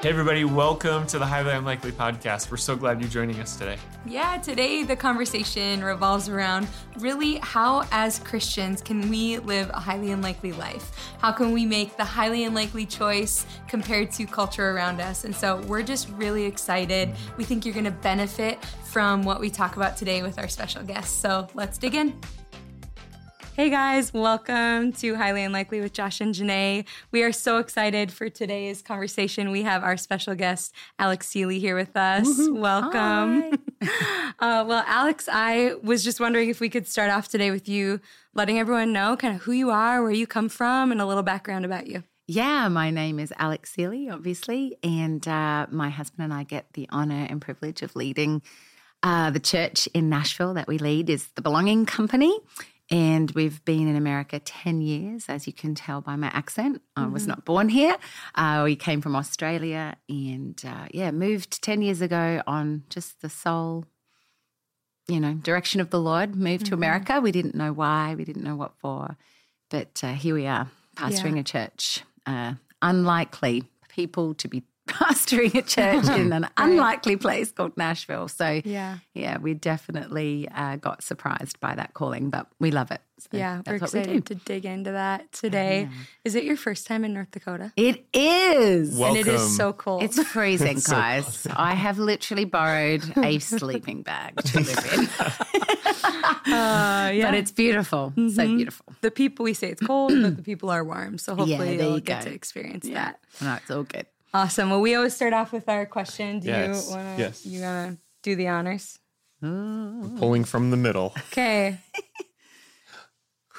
Hey, everybody, welcome to the Highly Unlikely podcast. We're so glad you're joining us today. Yeah, today the conversation revolves around really how, as Christians, can we live a highly unlikely life? How can we make the highly unlikely choice compared to culture around us? And so we're just really excited. We think you're going to benefit from what we talk about today with our special guests. So let's dig in. Hey guys, welcome to Highly Unlikely with Josh and Jenaye. We are so excited for today's conversation. We have our special guest, Alex Seeley, here with us. Woo-hoo. Welcome. uh, well, Alex, I was just wondering if we could start off today with you letting everyone know kind of who you are, where you come from, and a little background about you. Yeah, my name is Alex Seeley, obviously, and uh, my husband and I get the honor and privilege of leading uh, the church in Nashville that we lead is the Belonging Company. And we've been in America 10 years, as you can tell by my accent. I was Mm-hmm. not born here. Uh, we came from Australia and, uh, yeah, moved 10 years ago on just the sole, you know, direction of the Lord. Moved Mm-hmm. to America. We didn't know why, we didn't know what for. But uh, here we are, pastoring Yeah. a church. Uh, unlikely people to be pastoring a church in an unlikely place called Nashville. So, Yeah. yeah, we definitely uh, got surprised by that calling, but we love it. So Yeah, we're that's what we excited do. to dig into that today. Is it your first time in North Dakota? It is. Well- And it is so cold. It's freezing, so guys. I have literally borrowed a sleeping bag to live in, uh, yeah. but it's beautiful. So beautiful. the people we say it's cold, but the people are warm. So hopefully there you'll you get go. to experience Yeah. that. No, it's all good. Awesome. Well, we always start off with our question. Do Yes, you want to? yes. You wanna do the honors? Pulling from the middle. Okay.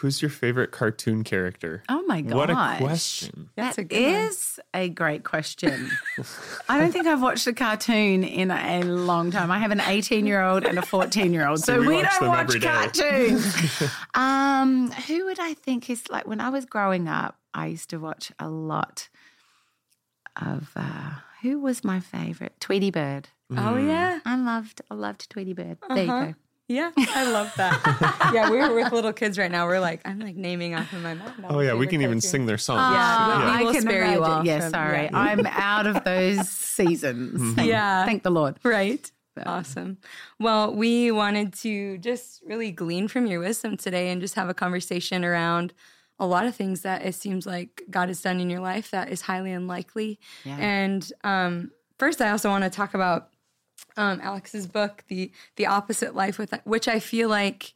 Who's your favorite cartoon character? Oh my god! What a question. That's That a good one. is a great question. I don't think I've watched a cartoon in a long time. I have an 18 year old and a 14 year old, so, we we, watch don't watch cartoons. um, who would I think is like when I was growing up? I used to watch a lot of uh, who was my favorite? Tweety Bird. Oh yeah. I loved, I loved Tweety Bird. There you Uh-huh. go. Yeah, I love that. yeah, we're with little kids right now. We're like, I'm like naming off in my mind. Oh, yeah, we can even cartoons. sing their songs. Yeah, Yeah. we will spare you off Yeah, from- sorry. yeah. I'm out of those seasons. Thank, Yeah. Thank the Lord. Right. Awesome. Well, we wanted to just really glean from your wisdom today and just have a conversation around a lot of things that it seems like God has done in your life that is highly unlikely. Yeah. And um, first, I also want to talk about um, Alex's book, the the opposite life, with which I feel like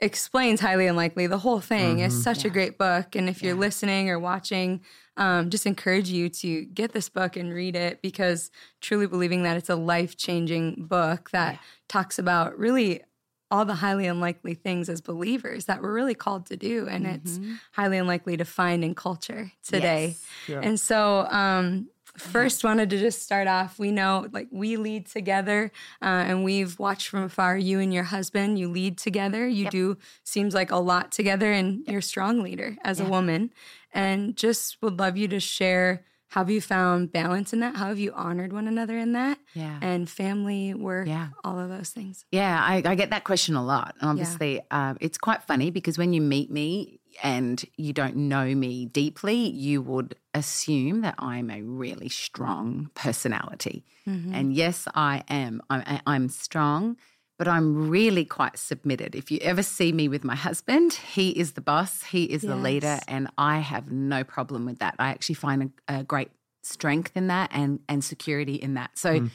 explains highly unlikely. The whole thing is such a great book, and if you're listening or watching, um, just encourage you to get this book and read it because truly believing that it's a life changing book that talks about really all the highly unlikely things as believers that we're really called to do, and it's highly unlikely to find in culture today. Yes. And so, um, first, wanted to just start off. We know, like, we lead together, uh, and we've watched from afar. You and your husband, you lead together. You do seems like a lot together, and you're a strong leader as a woman. And just would love you to share. How have you found balance in that? How have you honored one another in that? Yeah. And family, work, Yeah. all of those things. Yeah, I, I get that question a lot. And obviously, um, it's quite funny because when you meet me and you don't know me deeply, you would assume that I'm a really strong personality. And yes, I am. I'm, I'm strong, but I'm really quite submitted. If you ever see me with my husband, he is the boss, he is the leader, and I have no problem with that. I actually find a, a great strength in that and and security in that. So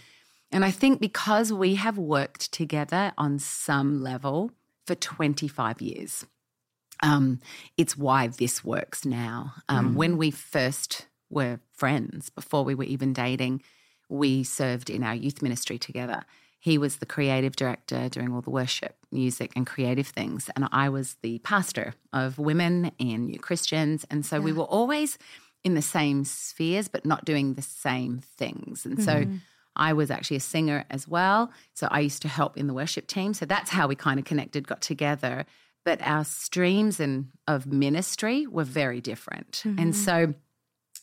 and I think because we have worked together on some level for 25 years, um, it's why this works now. Um, When we first were friends, before we were even dating, we served in our youth ministry together. He was the creative director doing all the worship, music, and creative things. And I was the pastor of women and new Christians. And so we were always in the same spheres, but not doing the same things. And so mm-hmm. I was actually a singer as well. So I used to help in the worship team. So that's how we kind of connected, got together. But our streams and of ministry were very different. And mm-hmm. so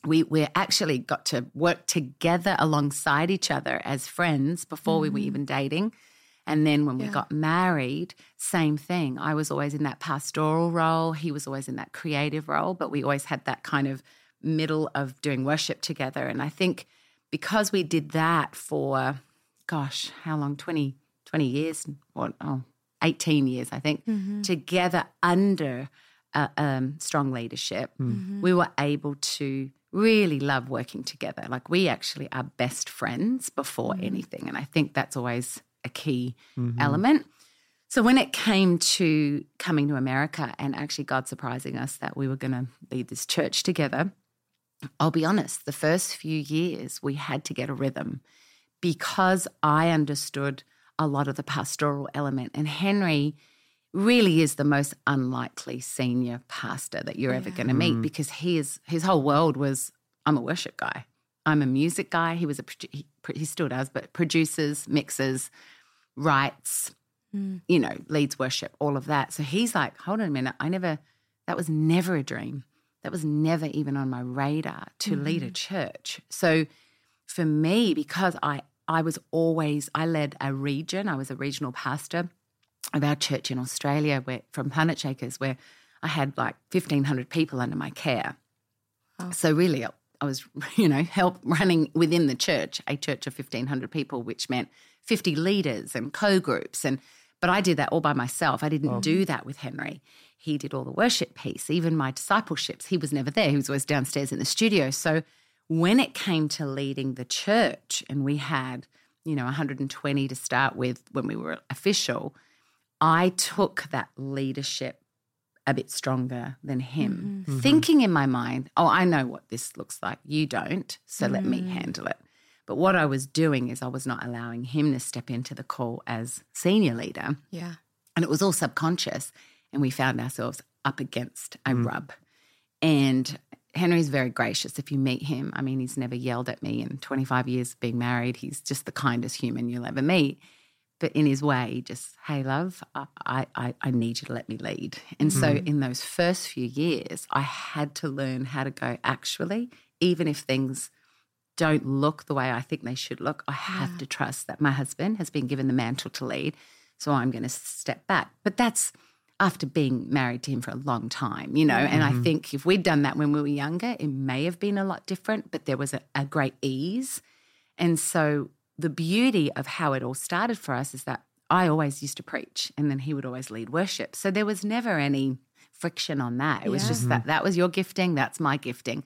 we we actually got to work together alongside each other as friends before we were even dating. And then when we got married, same thing. I was always in that pastoral role. He was always in that creative role, but we always had that kind of middle of doing worship together. And I think because we did that for, gosh, how long? 20, 20 years, or oh, 18 years, I think, together under uh, um, strong leadership, we were able to really love working together. Like we actually are best friends before mm. anything. And I think that's always a key mm-hmm. element. So when it came to coming to America and actually God surprising us that we were going to lead this church together, I'll be honest, the first few years we had to get a rhythm because I understood a lot of the pastoral element. And Henry really is the most unlikely senior pastor that you're ever going to meet because he is his whole world was I'm a worship guy. I'm a music guy. He was a he, he still does, but produces, mixes, writes, hmm. you know, leads worship, all of that. So he's like, hold on a minute, I never that was never a dream. That was never even on my radar to lead a mm. church. So for me, because I I was always I led a region. I was a regional pastor of our church in Australia, where from Planetshakers, where I had like fifteen hundred people under my care. So really, I was you know help running within the church, a church of fifteen hundred people, which meant fifty leaders and co-groups and. But I did that all by myself. I didn't do that with Henry. He did all the worship piece, even my discipleships. He was never there. He was always downstairs in the studio. So when it came to leading the church, and we had, you know, 120 to start with when we were official, I took that leadership a bit stronger than him, mm-hmm. Mm-hmm. thinking in my mind, oh, I know what this looks like. You don't. So let me mm. handle it. But what I was doing is I was not allowing him to step into the call as senior leader. Yeah. And it was all subconscious. And we found ourselves up against a mm. rub. And Henry's very gracious. If you meet him, I mean, he's never yelled at me in 25 years of being married. He's just the kindest human you'll ever meet. But in his way, just, hey, love, I, I, I need you to let me lead. And so mm-hmm. in those first few years, I had to learn how to go, actually, even if things don't look the way I think they should look, I have to trust that my husband has been given the mantle to lead. So I'm going to step back. But that's after being married to him for a long time, you know. And I mm-hmm. think if we'd done that when we were younger, it may have been a lot different, but there was a, a great ease. And so the beauty of how it all started for us is that I always used to preach and then he would always lead worship. So there was never any friction on that. It was Yeah. just that that was your gifting, that's my gifting.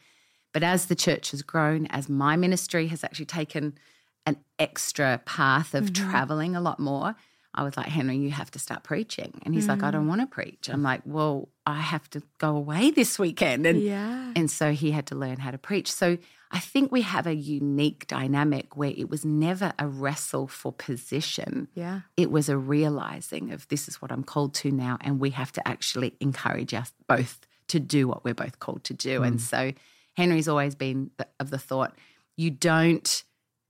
But as the church has grown, as my ministry has actually taken an extra path of mm-hmm. traveling a lot more, I was like, Henry, you have to start preaching. And he's like, I mm. don't want to preach. I'm like, well, I have to go away this weekend. And Yeah. and so he had to learn how to preach. So I think we have a unique dynamic where it was never a wrestle for position. Yeah. It was a realizing of this is what I'm called to now. And we have to actually encourage us both to do what we're both called to do. And mm. so Henry's always been the, of the thought you don't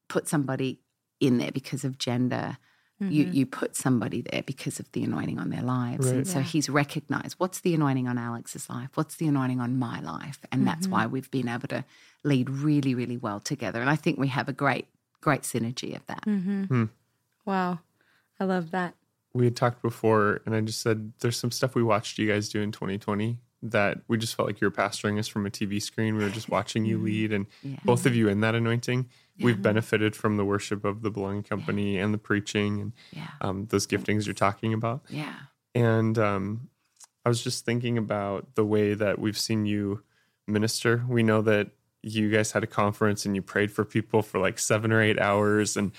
put somebody in there because of gender. You, mm-hmm. you put somebody there because of the anointing on their lives. And so Yeah. he's recognized what's the anointing on Alex's life? What's the anointing on my life? And that's mm-hmm. why we've been able to lead really, really well together. And I think we have a great, great synergy of that. Mm-hmm. Hmm. Wow. I love that. we had talked before, and I just said there's some stuff we watched you guys do in 2020 that we just felt like you were pastoring us from a TV screen. We were just watching you lead, and both of you in that anointing. We've benefited from the worship of the Belonging Company and the preaching and Yeah. um, those giftings you're talking about. Yeah. And um, I was just thinking about the way that we've seen you minister. We know that you guys had a conference and you prayed for people for like seven or eight hours. And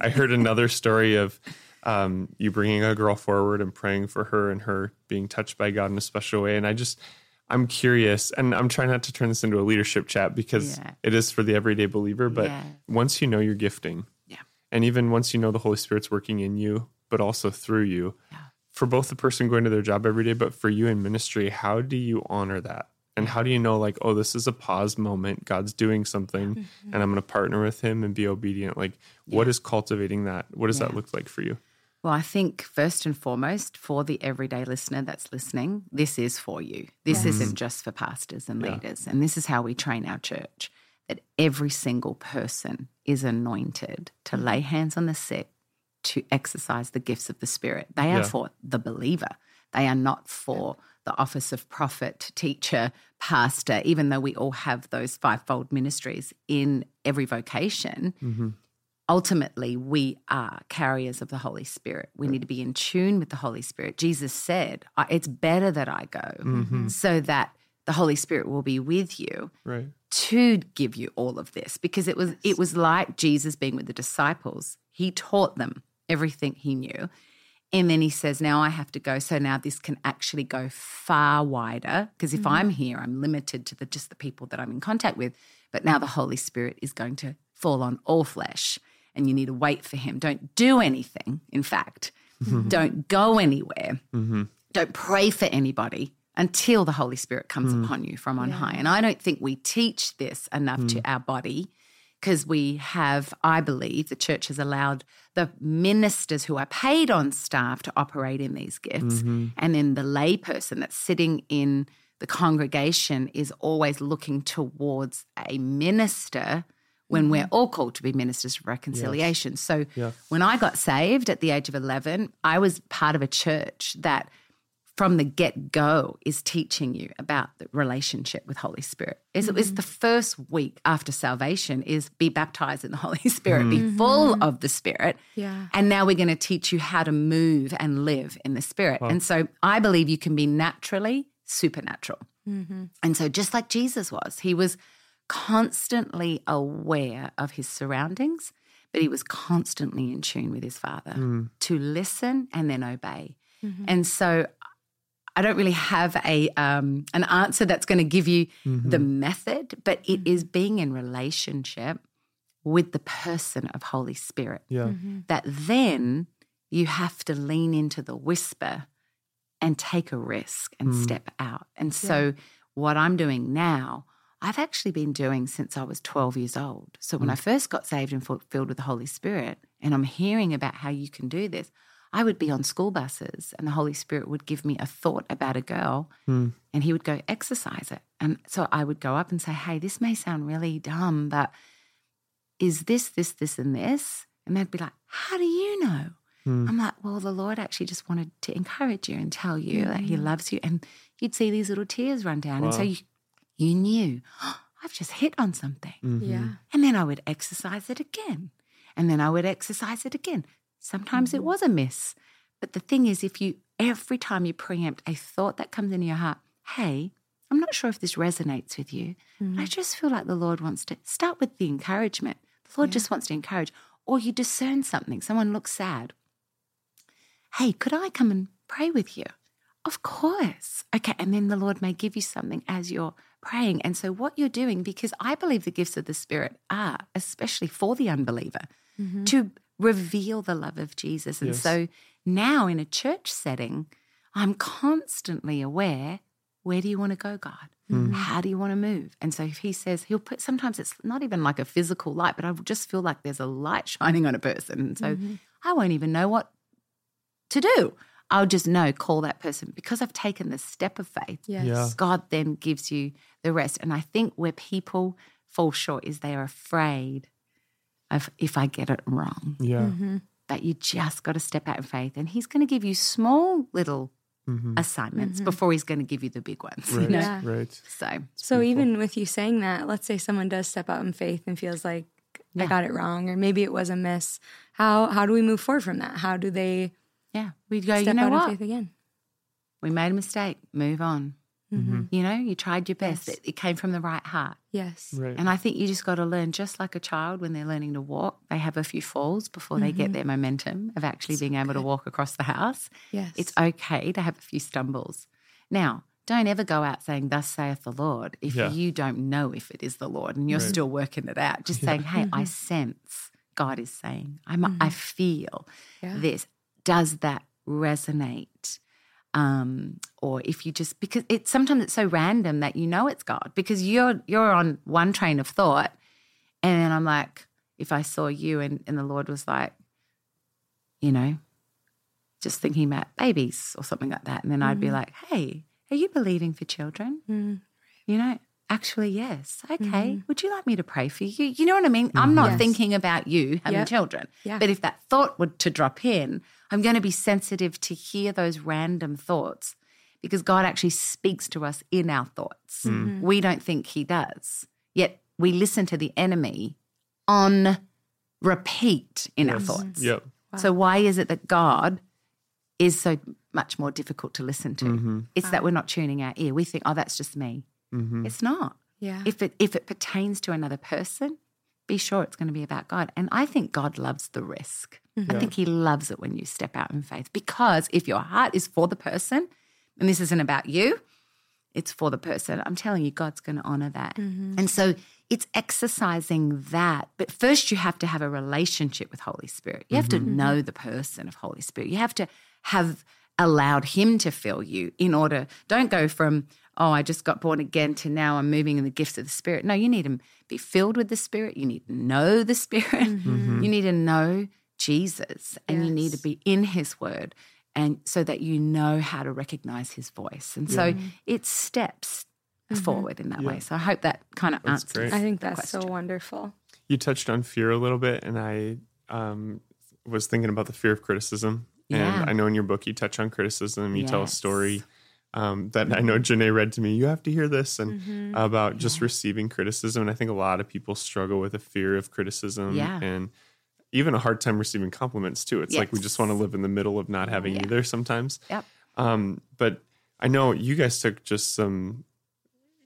I heard another story of um, you bringing a girl forward and praying for her and her being touched by God in a special way. And I just, I'm curious, and I'm trying not to turn this into a leadership chat because Yeah. it is for the everyday believer. But Yeah. once you know your gifting, Yeah. and even once you know the Holy Spirit's working in you, but also through you, for both the person going to their job every day, but for you in ministry, how do you honor that? And how do you know, like, oh, this is a pause moment. God's doing something, Mm-hmm. and I'm going to partner with Him and be obedient. Like, what is cultivating that? What does that look like for you? Well, I think first and foremost, for the everyday listener that's listening, this is for you. This isn't just for pastors and leaders. And this is how we train our church that every single person is anointed to lay hands on the sick, to exercise the gifts of the Spirit. They are Yeah. for the believer, they are not for the office of prophet, teacher, pastor, even though we all have those fivefold ministries in every vocation. Mm-hmm. Ultimately, we are carriers of the Holy Spirit. We need to be in tune with the Holy Spirit. Jesus said, It's better that I go Mm-hmm. so that the Holy Spirit will be with you Right. to give you all of this because it was it was like Jesus being with the disciples. He taught them everything he knew. And then he says, Now I have to go. So now this can actually go far wider. Because if I'm here, I'm limited to the just the people that I'm in contact with. But now the Holy Spirit is going to fall on all flesh. And you need to wait for him. Don't do anything, in fact. Mm-hmm. Don't go anywhere. Mm-hmm. Don't pray for anybody until the Holy Spirit comes mm. upon you from on high. And I don't think we teach this enough to mm. our body because we have, I believe, the church has allowed the ministers who are paid on staff to operate in these gifts. Mm-hmm. And then the layperson that's sitting in the congregation is always looking towards a minister when we're mm-hmm. all called to be ministers of reconciliation. So Yeah. when I got saved at the age of 11, I was part of a church that from the get go is teaching you about the relationship with Holy Spirit. Is it was mm-hmm. the first week after salvation is be baptized in the Holy Spirit, be mm-hmm. full of the Spirit. Yeah. And now we're going to teach you how to move and live in the Spirit. And so I believe you can be naturally supernatural. And so just like Jesus was, he was constantly aware of his surroundings, but he was constantly in tune with his father hmm. to listen and then obey. Mm-hmm. And so I don't really have a um, an answer that's going to give you mm-hmm. the method, but it mm-hmm. is being in relationship with the person of Holy Spirit. Yeah. That then you have to lean into the whisper and take a risk and hmm. step out. And so what I'm doing now, I've actually been doing since I was 12 years old. So when hmm. I first got saved and filled with the Holy Spirit, and I'm hearing about how you can do this, I would be on school buses and the Holy Spirit would give me a thought about a girl hmm. and he would go, exercise it. And so I would go up and say, hey, this may sound really dumb, but is this, this, this, and this? And they'd be like, how do you know? Hmm. I'm like, well, the Lord actually just wanted to encourage you and tell you that He loves you. And you'd see these little tears run down. And so you, you knew, "Oh, I've just hit on something. Mm-hmm. Yeah. And then I would exercise it again. And then I would exercise it again. Sometimes it mm-hmm. was a miss. But the thing is, if you, every time you preempt a thought that comes into your heart, hey, I'm not sure if this resonates with you, but I just feel like the Lord wants to start with the encouragement. The Lord just wants to encourage. Or you discern something, someone looks sad. Hey, could I come and pray with you? Of course. Okay. And then the Lord may give you something as you're praying. And so, what you're doing, because I believe the gifts of the Spirit are, especially for the unbeliever, mm-hmm. to reveal the love of Jesus. And Yes. so, now in a church setting, I'm constantly aware where do you want to go, God? Mm-hmm. How do you want to move? And so, if He says, He'll put sometimes it's not even like a physical light, but I just feel like there's a light shining on a person. And so, mm-hmm. I won't even know what to do. I'll just know, call that person because I've taken the step of faith. Yes. Yeah. God then gives you the rest. And I think where people fall short is they are afraid of if I get it wrong. Yeah. Mm-hmm. But you just got to step out in faith. And He's going to give you small little assignments before He's going to give you the big ones. you Right. know? Yeah. Right. So, So even with you saying that, let's say someone does step out in faith and feels like I got it wrong, or maybe it was a miss. How how do we move forward from that? How do they yeah, we'd go, step you know out what? faith again? We made a mistake. Move on. Mm-hmm. mm-hmm. You know, you tried your best. Yes. It, it came from the right heart. Yes. Right. And I think you just got to learn, just like a child when they're learning to walk, they have a few falls before they get mm-hmm. their momentum of actually being able to walk across the house. Yes. It's okay to have a few stumbles. Now, don't ever go out saying, Thus saith the Lord, if Yeah. you don't know if it is the Lord and you're Right. still working it out. Just saying, Hey, I mm-hmm. sense God is saying, I'm, I feel Yeah. this. Does that resonate? um, or if you just because it's sometimes it's so random that you know it's God because you're you're on one train of thought, and then I'm like, if I saw you and, and the Lord was like, you know, just thinking about babies or something like that, and then I'd be like, hey, are you believing for children? Mm. You know, actually, yes. Okay. Would you like me to pray for you? You know what I mean? I'm not Yes. thinking about you having Yep. children. Yeah. But if that thought were to drop in, I'm going to be sensitive to hear those random thoughts because God actually speaks to us in our thoughts. We don't think He does. Yet we listen to the enemy on repeat in our thoughts. Yep. So, why is it that God is so much more difficult to listen to? Mm-hmm. It's that we're not tuning our ear. We think, oh, that's just me. Mm-hmm. It's not. Yeah. If it if it pertains to another person, be sure it's going to be about God. And I think God loves the risk. I mm-hmm. think He loves it when you step out in faith because if your heart is for the person, and this isn't about you, it's for the person. I'm telling you, God's going to honor that. Mm-hmm. And so it's exercising that. But first, you have to have a relationship with Holy Spirit. You have to mm-hmm. know the person of Holy Spirit. You have to have allowed Him to fill you in order. Don't go from, oh, I just got born again to now I'm moving in the gifts of the Spirit. No, you need to be filled with the Spirit. You need to know the Spirit. Mm-hmm. Mm-hmm. You need to know Jesus and you need to be in His Word. And so that you know how to recognize his voice. And so it's steps mm-hmm. forward in that way. So I hope that kind of That's answers. great. I think the that's so wonderful. You touched on fear a little bit, and I um, was thinking about the fear of criticism. Yeah. And I know in your book you touch on criticism. You tell a story um, that I know Jenaye read to me. You have to hear this, and Mm-hmm. about just receiving criticism. And I think a lot of people struggle with a fear of criticism, Yeah. and even a hard time receiving compliments too. It's like we just want to live in the middle of not having Yeah. either sometimes. Yep. Um, but I know you guys took just some,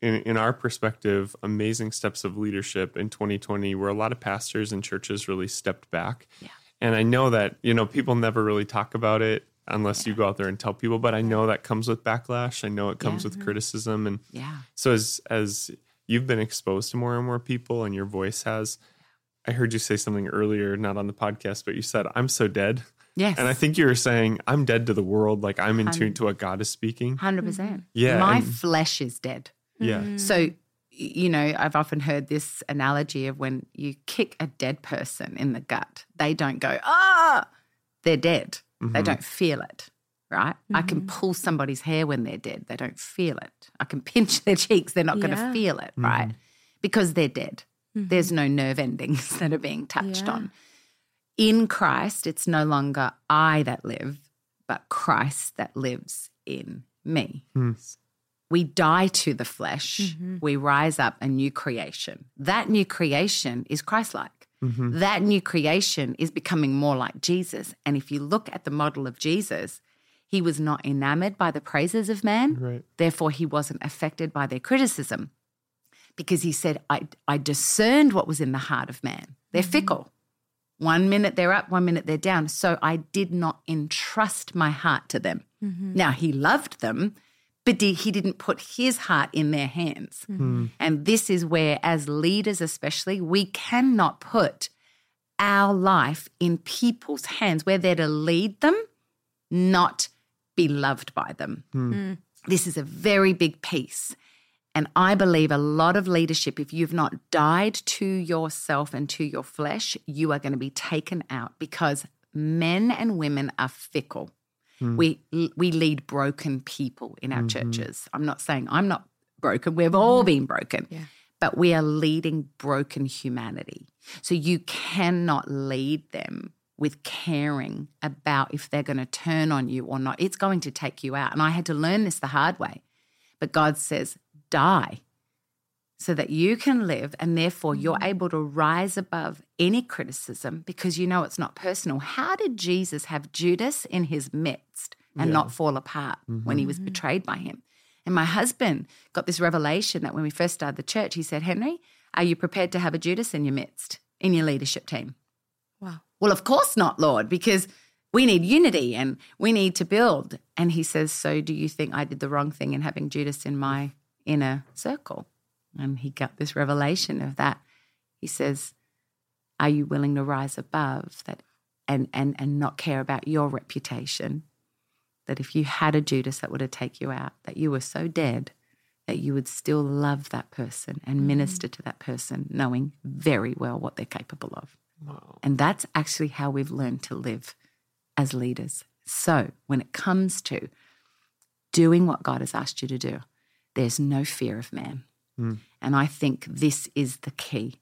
in, in our perspective, amazing steps of leadership in 2020 where a lot of pastors and churches really stepped back. Yeah. And I know that, you know, people never really talk about it unless you go out there and tell people, but I know that comes with backlash. I know it comes Yeah. with mm-hmm. criticism. And Yeah. so as, as you've been exposed to more and more people and your voice has, I heard you say something earlier, not on the podcast, but you said, I'm so dead. Yes. And I think you were saying, I'm dead to the world. Like I'm in tune to what God is speaking. 100%. Yeah, My and- flesh is dead. Yeah. So, y- you know, I've often heard this analogy of when you kick a dead person in the gut, they don't go, ah, they're dead. They mm-hmm. don't feel it, right? I can mm-hmm. pull somebody's hair when they're dead. They don't feel it. I can pinch their cheeks. They're not going to feel it, mm-hmm. right? Because they're dead. There's no nerve endings that are being touched Yeah. on. In Christ, it's no longer I that live, but Christ that lives in me. Hmm. We die to the flesh, mm-hmm. we rise up a new creation. That new creation is Christ like. Mm-hmm. That new creation is becoming more like Jesus. And if you look at the model of Jesus, he was not enamored by the praises of man, Right. therefore, he wasn't affected by their criticism because he said, I, I discerned what was in the heart of man. They're mm-hmm. fickle. One minute they're up, one minute they're down. So I did not entrust my heart to them. Now, he loved them, but di- he didn't put his heart in their hands. Mm-hmm. Mm. And this is where, as leaders especially, we cannot put our life in people's hands. We're there to lead them, not be loved by them. Mm. Mm. This is a very big piece. And I believe a lot of leadership, if you've not died to yourself and to your flesh, you are going to be taken out because men and women are fickle. Hmm. We we lead broken people in our mm-hmm. churches. I'm not saying I'm not broken. We've all mm-hmm. been broken. But we are leading broken humanity. So you cannot lead them with caring about if they're going to turn on you or not. It's going to take you out. And I had to learn this the hard way. But God says, die so that you can live and therefore you're mm-hmm. able to rise above any criticism because you know it's not personal. How did Jesus have Judas in his midst and not fall apart when he was mm-hmm. betrayed by him? And my husband got this revelation that when we first started the church, he said, Henry, are you prepared to have a Judas in your midst, in your leadership team? Wow. Well, of course not, Lord, because we need unity and we need to build. And he says, So do you think I did the wrong thing in having Judas in my inner circle? And he got this revelation of that. He says, Are you willing to rise above that and and and not care about your reputation? That if you had a Judas that would have take you out, that you were so dead that you would still love that person and mm. minister to that person, knowing very well what they're capable of. And that's actually how we've learned to live as leaders. So when it comes to doing what God has asked you to do, there's no fear of man. And I think this is the key.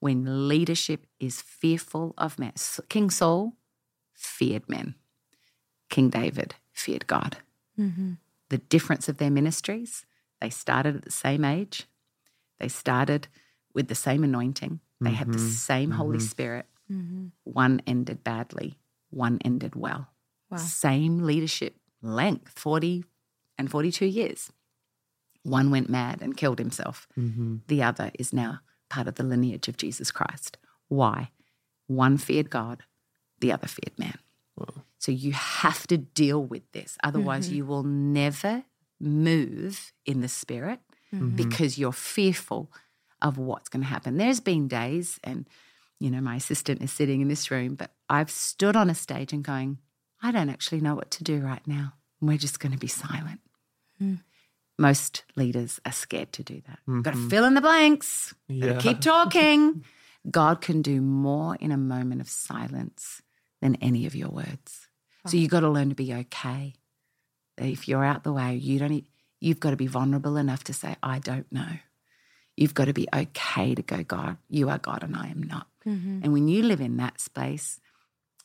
When leadership is fearful of man, S- King Saul feared men, King David feared God. the difference of their ministries. They started at the same age, they started with the same anointing, they mm-hmm. had the same mm-hmm. Holy Spirit. Mm-hmm. One ended badly, one ended well. Wow. Same leadership length, 40 and 42 years. One went mad and killed himself. Mm-hmm. The other is now part of the lineage of Jesus Christ. Why? One feared God, the other feared man. Wow. So you have to deal with this. Otherwise, mm-hmm. you will never move in the spirit mm-hmm. because you're fearful of what's going to happen. There's been days, and you know, my assistant is sitting in this room, but I've stood on a stage and going, I don't actually know what to do right now. We're just going to be silent. Mm. Most leaders are scared to do that. Mm-hmm. Got to fill in the blanks. Yeah. Keep talking. God can do more in a moment of silence than any of your words. So you got to learn to be okay. If you're out the way, you don't. You've got to be vulnerable enough to say, "I don't know." You've got to be okay to go, God, you are God and I am not. Mm-hmm. And when you live in that space,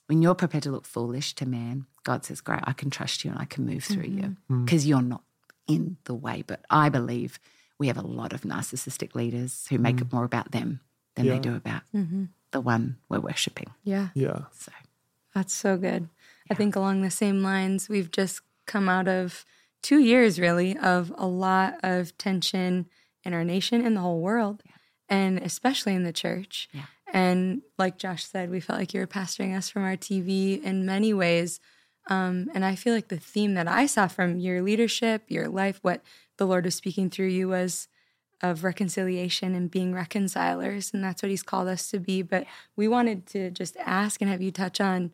when you're prepared to look foolish to man, God says, Great, I can trust you and I can move through mm-hmm. you because you're not in the way. But I believe we have a lot of narcissistic leaders who make mm. it more about them than yeah. they do about mm-hmm. the one we're worshiping. Yeah. Yeah. So that's so good. I think along the same lines, we've just come out of two years really of a lot of tension in our nation and the whole world, yeah. and especially in the church. Yeah. And like Josh said, we felt like you were pastoring us from our TV in many ways. Um, and I feel like the theme that I saw from your leadership, your life, what the Lord was speaking through you was of reconciliation and being reconcilers. And that's what He's called us to be. But we wanted to just ask and have you touch on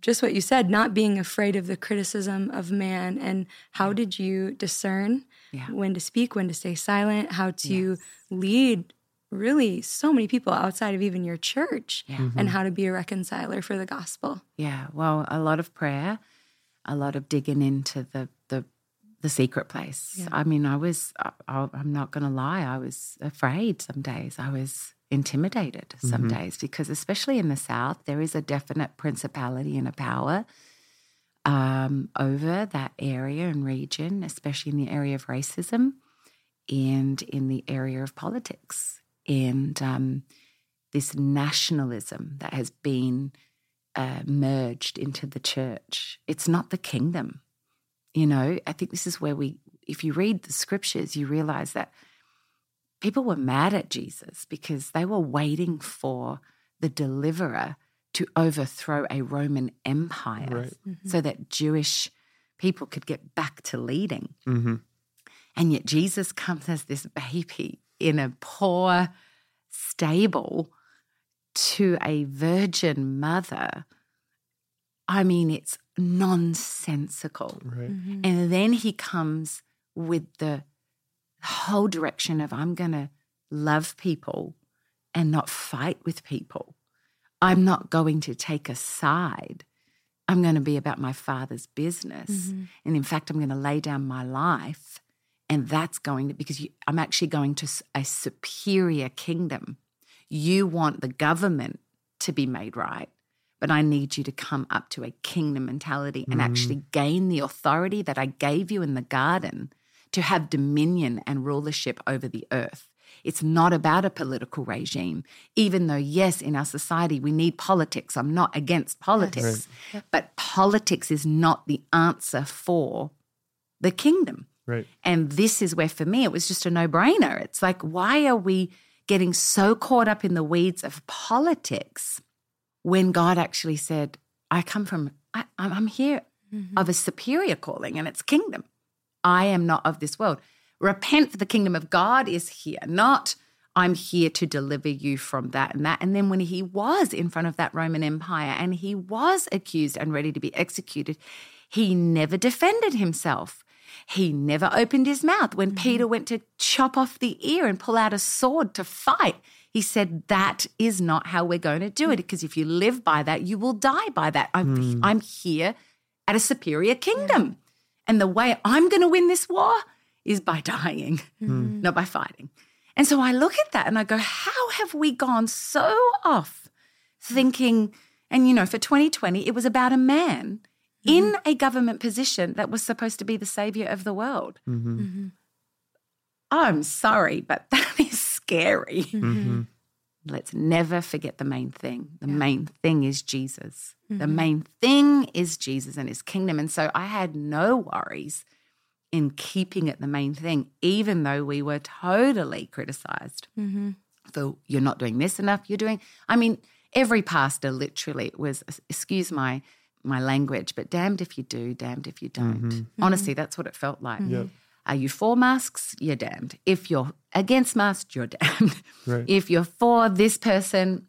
just what you said, not being afraid of the criticism of man. And how did you discern yeah. when to speak, when to stay silent, how to yes. lead really so many people outside of even your church, yeah. mm-hmm. and how to be a reconciler for the gospel? Yeah, well, a lot of prayer, a lot of digging into the the the secret place. Yeah. I mean, I was, I, I'm not going to lie, I was afraid some days. I was intimidated some mm-hmm. days because, especially in the South, there is a definite principality and a power um, over that area and region, especially in the area of racism and in the area of politics and um, this nationalism that has been uh, merged into the church. It's not the kingdom. You know, I think this is where we, if you read the scriptures, you realize that people were mad at Jesus because they were waiting for the deliverer to overthrow a Roman Empire right. mm-hmm. so that Jewish people could get back to leading. Mm-hmm. And yet Jesus comes as this baby in a poor stable to a virgin mother. I mean, it's nonsensical. Right. Mm-hmm. And then he comes with the whole direction of I'm going to love people and not fight with people. I'm not going to take a side. I'm going to be about my father's business. Mm-hmm. And in fact, I'm going to lay down my life. And that's going to, because you, I'm actually going to a superior kingdom. You want the government to be made right, but I need you to come up to a kingdom mentality and mm-hmm. actually gain the authority that I gave you in the garden to have dominion and rulership over the earth. It's not about a political regime, even though, yes, in our society we need politics. I'm not against politics, right. but politics is not the answer for the kingdom. Right. And this is where, for me, it was just a no brainer. It's like, why are we getting so caught up in the weeds of politics when God actually said, I come from, I, am here mm-hmm. of a superior calling and it's kingdom. I am not of this world. Repent for the kingdom of God is here, not I'm here to deliver you from that and that. And then when he was in front of that Roman Empire and he was accused and ready to be executed, he never defended himself. He never opened his mouth. When mm-hmm. Peter went to chop off the ear and pull out a sword to fight, he said, That is not how we're going to do it. Because if you live by that, you will die by that. I'm, mm. I'm here at a superior kingdom. And the way I'm going to win this war is by dying, mm. not by fighting. And so I look at that and I go, how have we gone so off thinking? And, you know, for 2020, it was about a man in mm-hmm. a government position that was supposed to be the savior of the world. Mm-hmm. mm-hmm. I'm sorry, but that is scary. Mm-hmm. mm-hmm. Let's never forget the main thing. The main thing is Jesus. The main thing is Jesus and his kingdom. And so I had no worries in keeping it the main thing, even though we were totally criticized for you're not doing this enough. You're doing, I mean, every pastor literally was, excuse my my language, but damned if you do, damned if you don't. Mm-hmm. Mm-hmm. Honestly, that's what it felt like. Yep. Are you for masks? You're damned. If you're against masks, you're damned. Right. If you're for this person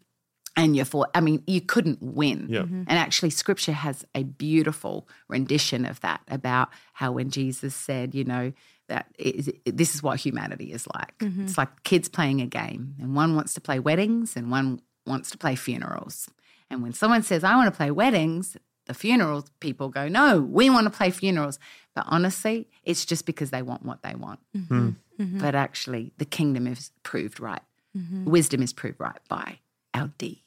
and you're for, I mean, you couldn't win. Yep. Mm-hmm. And actually, scripture has a beautiful rendition of that about how when Jesus said, you know, that is, this is what humanity is like. It's like kids playing a game, and one wants to play weddings and one wants to play funerals. And when someone says, I want to play weddings, the funeral people go, no, we want to play funerals. But honestly, it's just because they want what they want. Mm-hmm. Hmm. Mm-hmm. But actually, the kingdom is proved right. Mm-hmm. Wisdom is proved right by our deeds.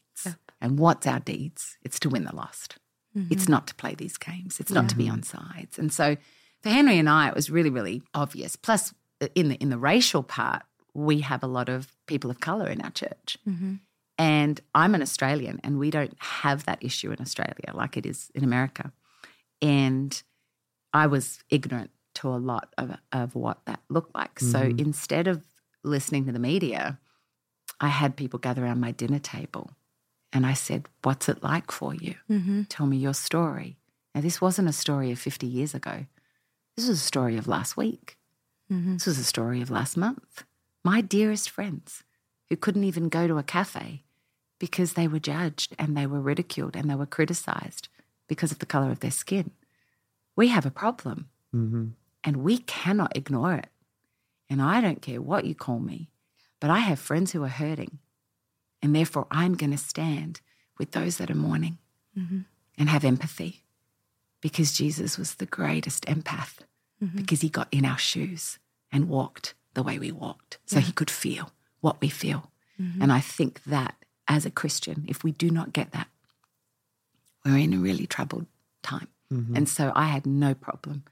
And what's our deeds? It's to win the lost. It's not to play these games. It's not to be on sides. And so for Henry and I, it was really, really obvious. Plus, uh, in the in the racial part, we have a lot of people of color in our church. And I'm an Australian, and we don't have that issue in Australia like it is in America. And I was ignorant to a lot of, of what that looked like. So mm-hmm. instead of listening to the media, I had people gather around my dinner table and I said, What's it like for you? Mm-hmm. Tell me your story. Now, this wasn't a story of 50 years ago. This was a story of last week. Mm-hmm. This was a story of last month. My dearest friends who couldn't even go to a cafe because they were judged and they were ridiculed and they were criticized because of the color of their skin. We have a problem Mm-hmm. and we cannot ignore it. And I don't care what you call me, but I have friends who are hurting. And therefore, I'm going to stand with those that are mourning mm-hmm. and have empathy because Jesus was the greatest empath mm-hmm. because he got in our shoes and walked the way we walked so he could feel what we feel. Mm-hmm. And I think that as a Christian, if we do not get that, we're in a really troubled time. Mm-hmm. And so I had no problem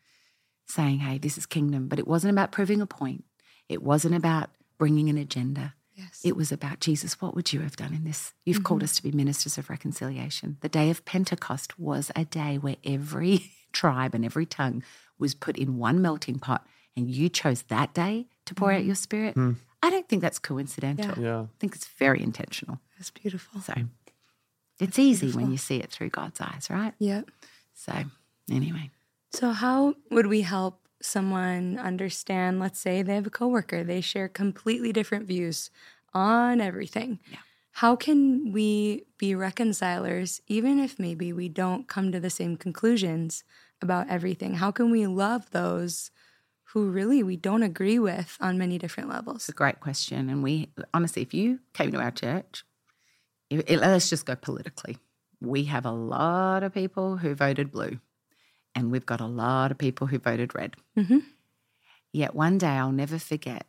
saying, hey, this is kingdom. But it wasn't about proving a point, it wasn't about bringing an agenda. Yes. It was about Jesus, what would you have done in this? You've called mm-hmm. us to be ministers of reconciliation. The day of Pentecost was a day where every tribe and every tongue was put in one melting pot, and you chose that day to pour out mm-hmm. your spirit. Hmm. I don't think that's coincidental. Yeah. I think it's very intentional. That's beautiful. So it's easy when you see it through God's eyes, right? Yep. So, anyway. So, how would we help someone understand? Let's say they have a coworker, they share completely different views on everything. Yeah. How can we be reconcilers, even if maybe we don't come to the same conclusions about everything? How can we love those who really we don't agree with on many different levels? It's a great question. And we, honestly, if you came to our church, it- let's just go politically. We have a lot of people who voted blue, and we've got a lot of people who voted red. Mhm. Yet one day I'll never forget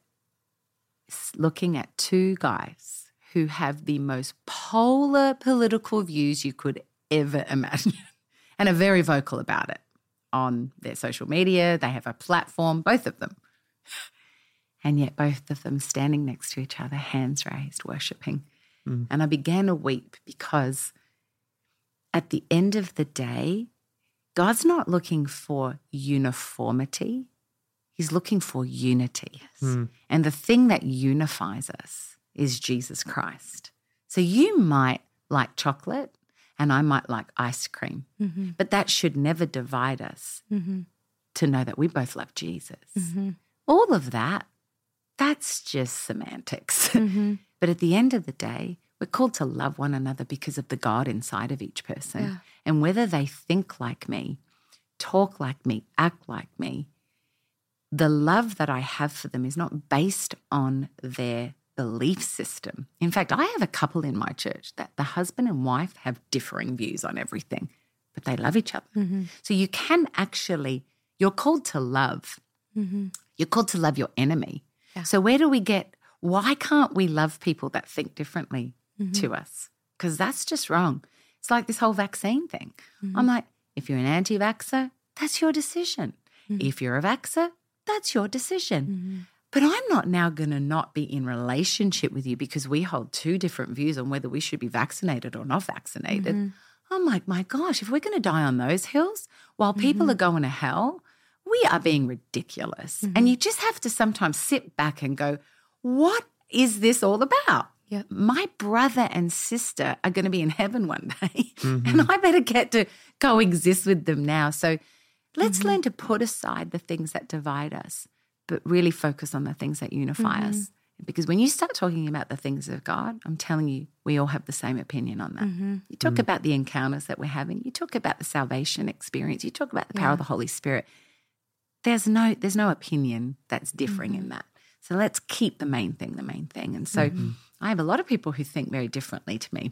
looking at two guys who have the most polar political views you could ever imagine and are very vocal about it on their social media. They have a platform, both of them. And yet, both of them standing next to each other, hands raised, worshipping. And I began to weep because at the end of the day, God's not looking for uniformity, He's looking for unity. Mm. And the thing that unifies us is Jesus Christ. So you might like chocolate and I might like ice cream, mm-hmm. but that should never divide us mm-hmm. to know that we both love Jesus. Mm-hmm. All of that, that's just semantics. Mm-hmm. but at the end of the day, we're called to love one another because of the God inside of each person. Yeah. And whether they think like me, talk like me, act like me, the love that I have for them is not based on their belief system. In fact, I have a couple in my church that the husband and wife have differing views on everything, but they love each other. Mm-hmm. So you can actually, you're called to love. Mm-hmm. You're called to love your enemy. So where do we get, why can't we love people that think differently to mm-hmm. us? Because that's just wrong. It's like this whole vaccine thing. Mm-hmm. I'm like, If you're an anti vaxxer, that's your decision. Mm. If you're a vaxxer, that's your decision. Mm-hmm. But I'm not now going to not be in relationship with you because we hold two different views on whether we should be vaccinated or not vaccinated. I'm like, my gosh, if we're going to die on those hills while people are going to hell, we are being ridiculous. And mm-hmm. you just have to sometimes sit back and go, what is this all about? Yep. My brother and sister are going to be in heaven one day, and mm-hmm. I better get to coexist with them now. So let's mm-hmm. learn to put aside the things that divide us, but really focus on the things that unify us. Because when you start talking about the things of God, I'm telling you, we all have the same opinion on that. You talk about the encounters that we're having, you talk about the salvation experience, you talk about the power of the Holy Spirit. There's no there's no opinion that's differing in that. So let's keep the main thing the main thing. And so I have a lot of people who think very differently to me,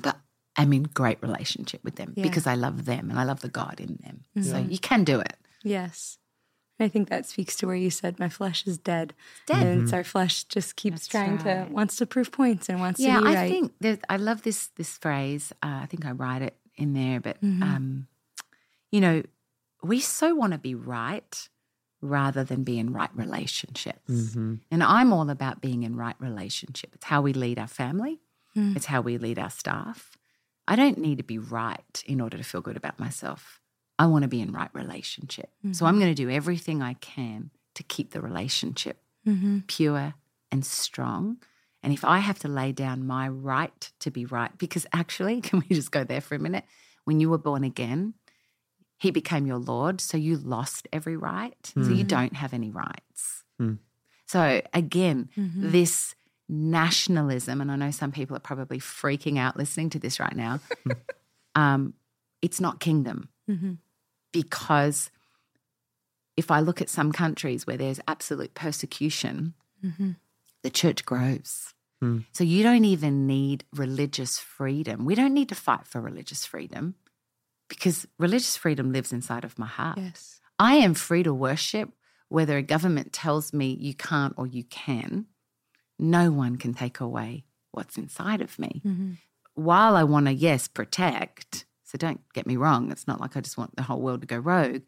but I'm in great relationship with them Yeah. because I love them and I love the God in them. So you can do it. Yes. I think that speaks to where you said my flesh is dead. dead. And it's our flesh just keeps trying to wants to prove points and wants Yeah, to be I right. think there's, I love this this phrase. Uh, I think I write it in there, but Mm-hmm. um, you know, we so want to be right rather than be in right relationships. Mm-hmm. And I'm all about being in right relationship. It's how we lead our family. Mm. It's how we lead our staff. I don't need to be right in order to feel good about myself. I want to be in right relationship. Mm-hmm. So I'm going to do everything I can to keep the relationship Mm-hmm. pure and strong. And if I have to lay down my right to be right, because actually, can we just go there for a minute? When you were born again, he became your Lord. So you lost every right. So you don't have any rights. Hmm. So again, Mm-hmm. this nationalism, and I know some people are probably freaking out listening to this right now, um, it's not kingdom Mm-hmm. because if I look at some countries where there's absolute persecution, Mm-hmm. the church grows. Hmm. So you don't even need religious freedom. We don't need to fight for religious freedom because religious freedom lives inside of my heart. Yes. I am free to worship whether a government tells me you can't or you can. No one can take away what's inside of me. Mm-hmm. While I want to, yes, protect, so don't get me wrong, it's not like I just want the whole world to go rogue.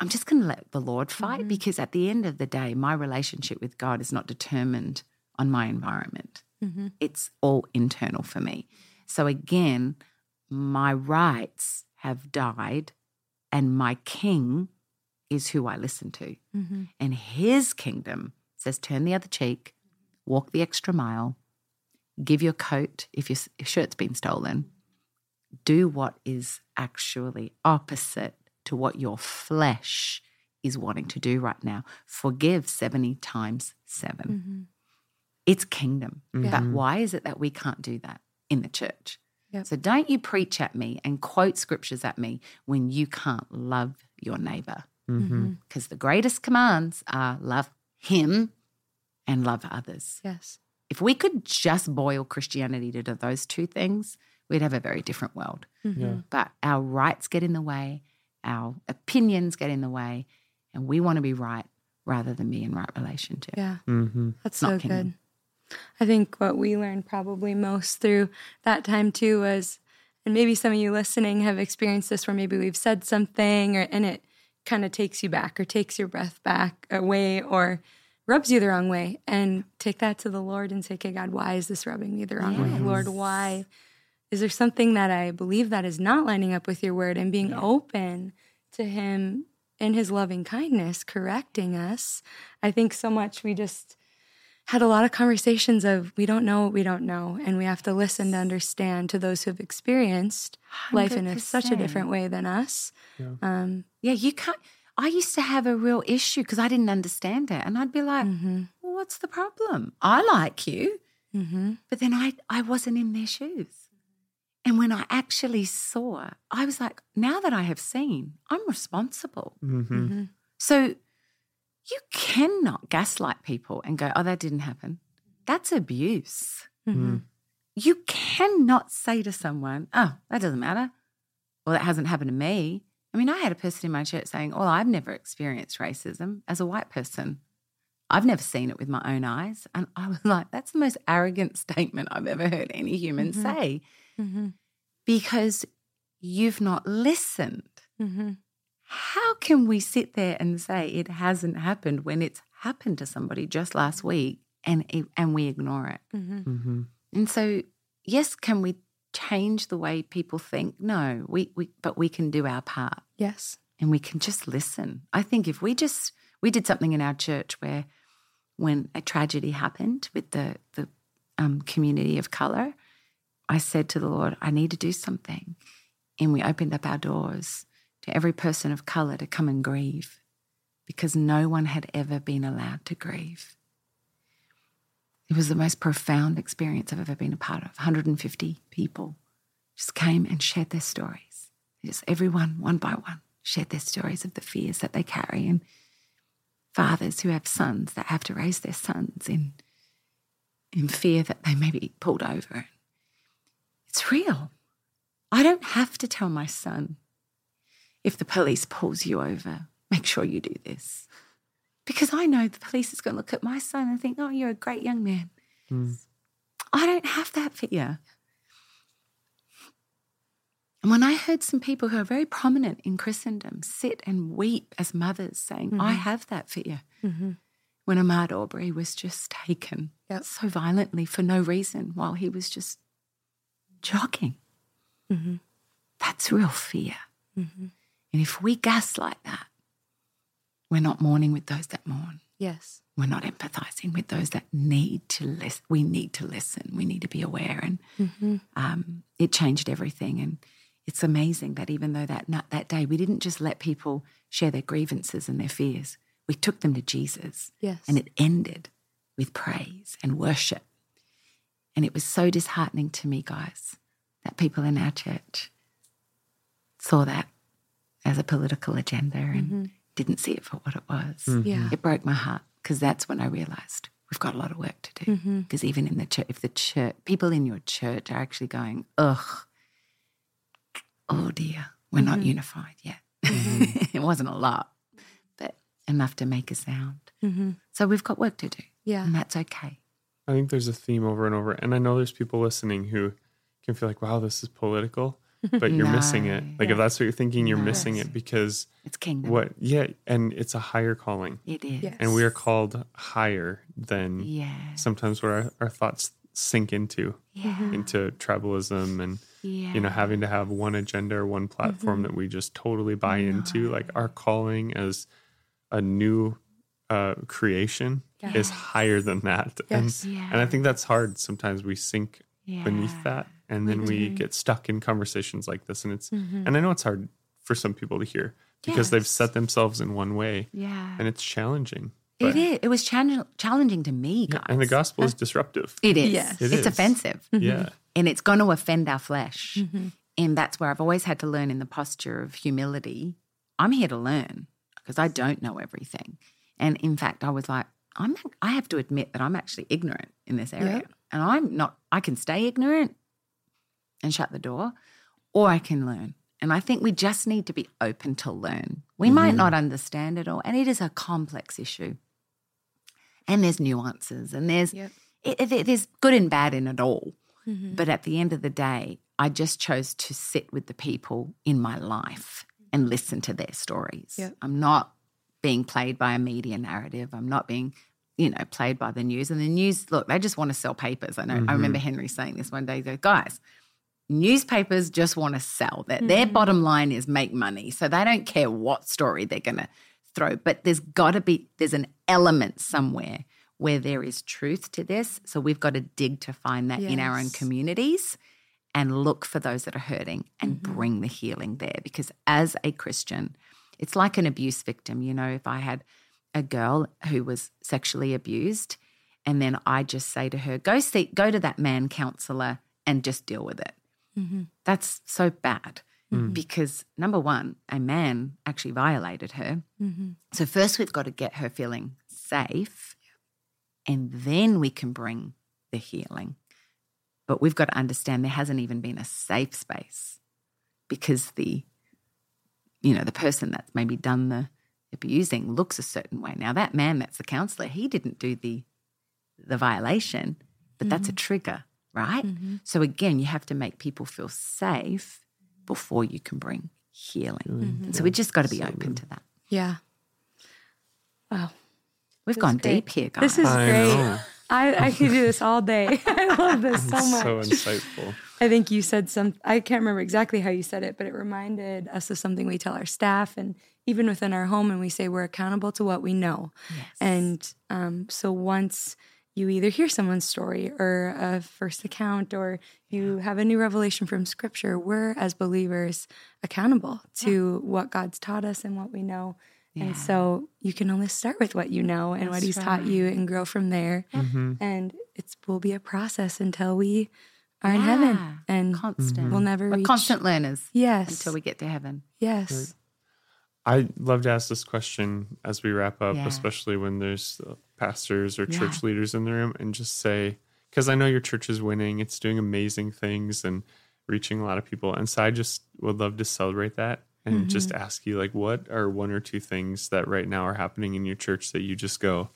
I'm just going to let the Lord fight because at the end of the day, my relationship with God is not determined on my environment. Mm-hmm. It's all internal for me. So again, my rights have died, and my king is who I listen to. Mm-hmm. And his kingdom says, turn the other cheek, walk the extra mile, give your coat if your shirt's been stolen, do what is actually opposite to what your flesh is wanting to do right now. Forgive 70 times 7 Mm-hmm. It's kingdom. Mm-hmm. But why is it that we can't do that in the church? Yep. So don't you preach at me and quote scriptures at me when you can't love your neighbor. Mm-hmm. Because the greatest commands are love him and love others. Yes. If we could just boil Christianity to those two things, we'd have a very different world. Mm-hmm. Yeah. But our rights get in the way, our opinions get in the way, and we want to be right rather than be in right relationship. Yeah. Mm-hmm. That's not so kingdom. good. I think what we learned probably most through that time too was, and maybe some of you listening have experienced this where maybe we've said something or and it kind of takes you back or takes your breath back away or rubs you the wrong way. And take that to the Lord and say, okay, God, why is this rubbing me the wrong way? Lord, why? Is there something that I believe that is not lining up with your word and being open to Him in His loving kindness, correcting us? I think so much we just had a lot of conversations of we don't know what we don't know and we have to listen to understand to those who have experienced life in a, such a different way than us um, Yeah, you can't. I used to have a real issue because I didn't understand it. And I'd be like, mhm, well, what's the problem? I like you. mhm, But then I, I wasn't in their shoes. And when I actually saw, I was like, now that I have seen, I'm responsible. Mm-hmm. mhm. So you cannot gaslight people and go, oh, that didn't happen. That's abuse. Mhm. You cannot say to someone, oh, that doesn't matter. Well, that hasn't happened to me. I mean, I had a person in my church saying, well, I've never experienced racism as a white person. I've never seen it with my own eyes. And I was like, that's the most arrogant statement I've ever heard any human Mhm. say Mhm. because you've not listened. How can we sit there and say it hasn't happened when it's happened to somebody just last week and and we ignore it? Mm-hmm. Mm-hmm. And so, yes, can we change the way people think? No, we, we but we can do our part Yes. and we can just listen. I think if we just we did something in our church where when a tragedy happened with the the um, community of color, I said to the Lord, I need to do something, and we opened up our doors to every person of color to come and grieve, because no one had ever been allowed to grieve. It was the most profound experience I've ever been a part of. 150 people just came and shared their stories. Just everyone, one by one, shared their stories of the fears that they carry, and fathers who have sons that have to raise their sons in in fear that they may be pulled over. It's real. I don't have to tell my son if the police pulls you over, make sure you do this. Because I know the police is going to look at my son and think, oh, you're a great young man. I don't have that fear. And when I heard some people who are very prominent in Christendom sit and weep as mothers saying, I have that fear. Mm-hmm. When Ahmaud Arbery was just taken Yep. so violently for no reason while he was just jogging. Mm-hmm. That's real fear. And if we gaslight that, we're not mourning with those that mourn. Yes. We're not empathizing with those that need to listen. We need to listen. We need to be aware. And Mm-hmm. um, it changed everything. And it's amazing that even though that that day we didn't just let people share their grievances and their fears, we took them to Jesus, Yes. and it ended with praise and worship. And it was so disheartening to me, guys, that people in our church saw that as a political agenda and didn't see it for what it was. Yeah. It broke my heart because that's when I realized we've got a lot of work to do. Mm-hmm. Because even in the church, if the church, people in your church are actually going, ugh, oh dear, we're not unified yet. it wasn't a lot, but enough to make a sound. Mm-hmm. So we've got work to do, Yeah. and that's okay. I think there's a theme over and over. And I know there's people listening who can feel like, wow, this is political, but you're missing it. No. Like, if that's what you're thinking, you're No. missing it because It's kingdom. what, yeah, and it's a higher calling. It is. Yes. And we are called higher than Yeah. sometimes where our, our thoughts sink into, Yeah. into tribalism and, Yeah. you know, having to have one agenda or one platform that we just totally buy into. Like, our calling as a new uh, creation is higher than that. Yes. And, Yeah. and I think that's hard. Sometimes we sink yeah. beneath that and then we get stuck in conversations like this and it's and i know it's hard for some people to hear because they've set themselves in one way Yeah. and it's challenging it is It was challenge- challenging to me, guys. and the gospel is disruptive It is. Yes. It it's is. offensive. yeah and it's going to offend our flesh. Mm-hmm. And that's where I've always had to learn in the posture of humility. I'm here to learn because I don't know everything. And in fact, I was like, I'm I have to admit that I'm actually ignorant in this area. Yep. And I'm not I can stay ignorant and shut the door or I can learn. And I think we just need to be open to learn. We Mm-hmm. might not understand it all and it is a complex issue. And there's nuances and there's Yep. it, it, there's good and bad in it all. Mm-hmm. But at the end of the day, I just chose to sit with the people in my life and listen to their stories. Yep. I'm not being played by a media narrative. I'm not being, you know, played by the news. And the news, look, they just want to sell papers. I know. I mm-hmm. remember Henry saying this one day. He goes, guys, newspapers just want to sell. That their mm-hmm. bottom line is make money. So they don't care what story they're going to throw. But there's got to be there's an element somewhere where there is truth to this. So we've got to dig to find that in our own communities and look for those that are hurting and mm-hmm. bring the healing there. Because as a Christian, it's like an abuse victim. You know, if I had a girl who was sexually abused, and then I just say to her, "Go see, go to that man counselor and just deal with it." Mm-hmm. That's so bad mm. because number one, a man actually violated her. Mm-hmm. So first, we've got to get her feeling safe, and then we can bring the healing. But we've got to understand there hasn't even been a safe space because the, you know, the person that's maybe done the abusing looks a certain way. Now that man that's the counselor, he didn't do the the violation, but that's a mm-hmm. trigger, right? Mm-hmm. So again, you have to make people feel safe before you can bring healing. And mm-hmm. so we just got to be open to that. Yeah. Wow. We've gone deep here, guys. This is I great. know. I, I could do this all day. I love this so much. So insightful. I think you said some, I can't remember exactly how you said it, but it reminded us of something we tell our staff and even within our home. And we say we're accountable to what we know. And um, so once you either hear someone's story or a first account or you have a new revelation from scripture, we're as believers accountable to what God's taught us and what we know. And so you can only start with what you know and what he's taught you and grow from there. And it will be a process until we are in heaven and constant. we'll never We're reach. constant learners Yes. until we get to heaven. yes. I love to ask this question as we wrap up, Yeah. especially when there's uh, pastors or church leaders in the room, and just say, because I know your church is winning, it's doing amazing things and reaching a lot of people. And so I just would love to celebrate that and just ask you, like, what are one or two things that right now are happening in your church that you just go,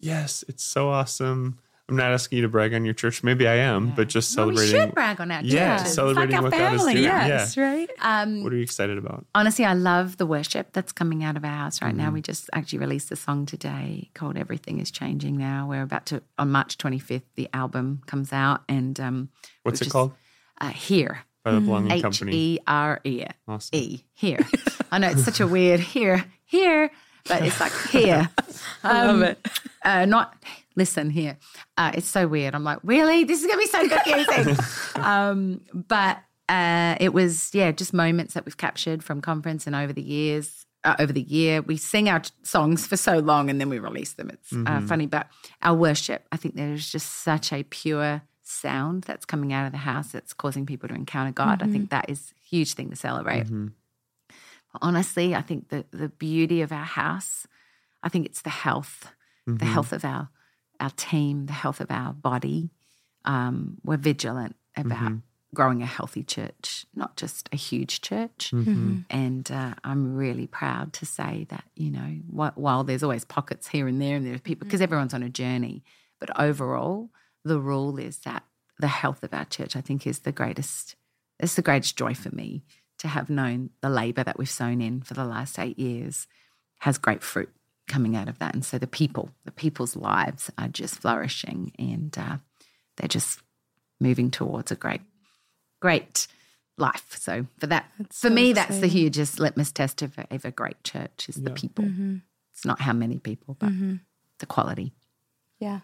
yes, it's so awesome. I'm not asking you to brag on your church. Maybe I am, but just Well, we should brag on our Yeah, celebrating what our God is family. doing. Yeah. Yes, right? Um, what are you excited about? honestly, I love the worship that's coming out of our house right Mm-hmm. now. We just actually released a song today called "Everything Is Changing Now." We're about to on March 25th. The album comes out, and um, What's it is, called? Uh, here, By the Belonging H Company. E R E. E here. I know it's such a weird here here, but it's like here. I love it. Uh, not listen here. Uh, it's so weird. I'm like, really? This is gonna be so confusing. um, but uh, it was yeah, just moments that we've captured from conference and over the years. Uh, over the year, we sing our songs for so long and then we release them. It's uh, funny, but our worship, I think there's just such a pure sound that's coming out of the house that's causing people to encounter God. I think that is a huge thing to celebrate. But honestly, I think the the beauty of our house, I think it's the health, the health of our our team, the health of our body. Um, we're vigilant about growing a healthy church, not just a huge church. And uh, I'm really proud to say that you know, wh- while there's always pockets here and there, and there's people because everyone's on a journey, but overall, the rule is that the health of our church, I think, is the greatest. It's the greatest joy for me to have known the labor that we've sown in for the last eight years has great fruit coming out of that. And so the people, the people's lives are just flourishing and uh, they're just moving towards a great, great life. So for that, for so me, that's the hugest litmus test of a, of a great church is the people. It's not how many people, but the quality. Yeah.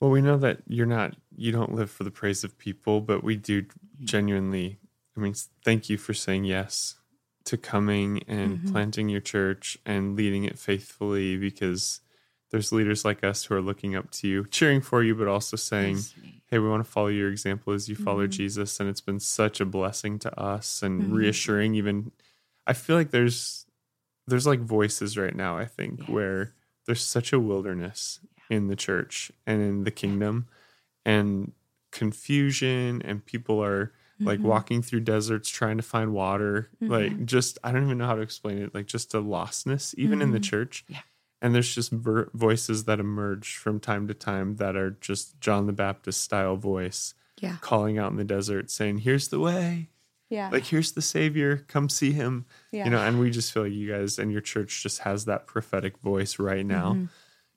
Well, we know that you're not, you don't live for the praise of people, but we do genuinely, I mean, thank you for saying yes to coming and mm-hmm. planting your church and leading it faithfully because there's leaders like us who are looking up to you, cheering for you, but also saying, hey, we want to follow your example as you follow mm-hmm. Jesus. And it's been such a blessing to us and mm-hmm. reassuring, even. I feel like there's, there's like voices right now, I think, where there's such a wilderness in the church and in the kingdom and confusion and people are like walking through deserts trying to find water like just i don't even know how to explain it like just a lostness even in the church Yeah. and there's just ver- voices that emerge from time to time that are just john the baptist style voice Yeah. calling out in the desert saying here's the way Yeah. like here's the savior come see him Yeah. you know and we just feel like you guys and your church just has that prophetic voice right now Mm-hmm.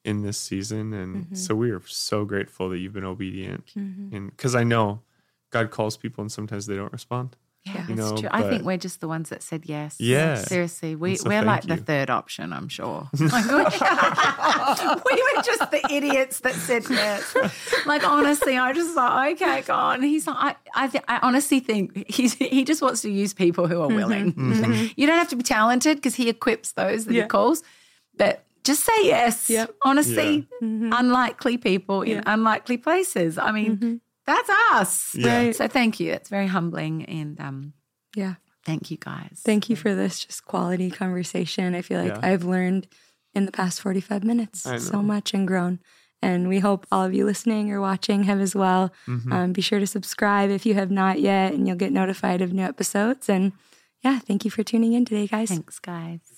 in this season and so we are so grateful that you've been obedient Mm-hmm. and because i know god calls people and sometimes they don't respond Yeah, You that's know, true. I think we're just the ones that said yes. Yeah. Seriously, we, so we're thank like the third option, I'm sure. Like, we were just the idiots that said yes. Like, honestly, I just like, okay, God. And he's like, I, I, th- I honestly think he's, he just wants to use people who are mm-hmm. willing. Mm-hmm. You don't have to be talented because he equips those that Yeah. he calls, but just say yes. Yep. Honestly, mm-hmm. unlikely people in unlikely places. I mean, that's us. Yeah. Right. So thank you. It's very humbling and um, Yeah. thank you guys. Thank you for this just quality conversation. I feel like Yeah. I've learned in the past 45 minutes so much and grown. And we hope all of you listening or watching have as well. Mm-hmm. Um, be sure to subscribe if you have not yet, and you'll get notified of new episodes. And yeah, thank you for tuning in today, guys. Thanks, guys.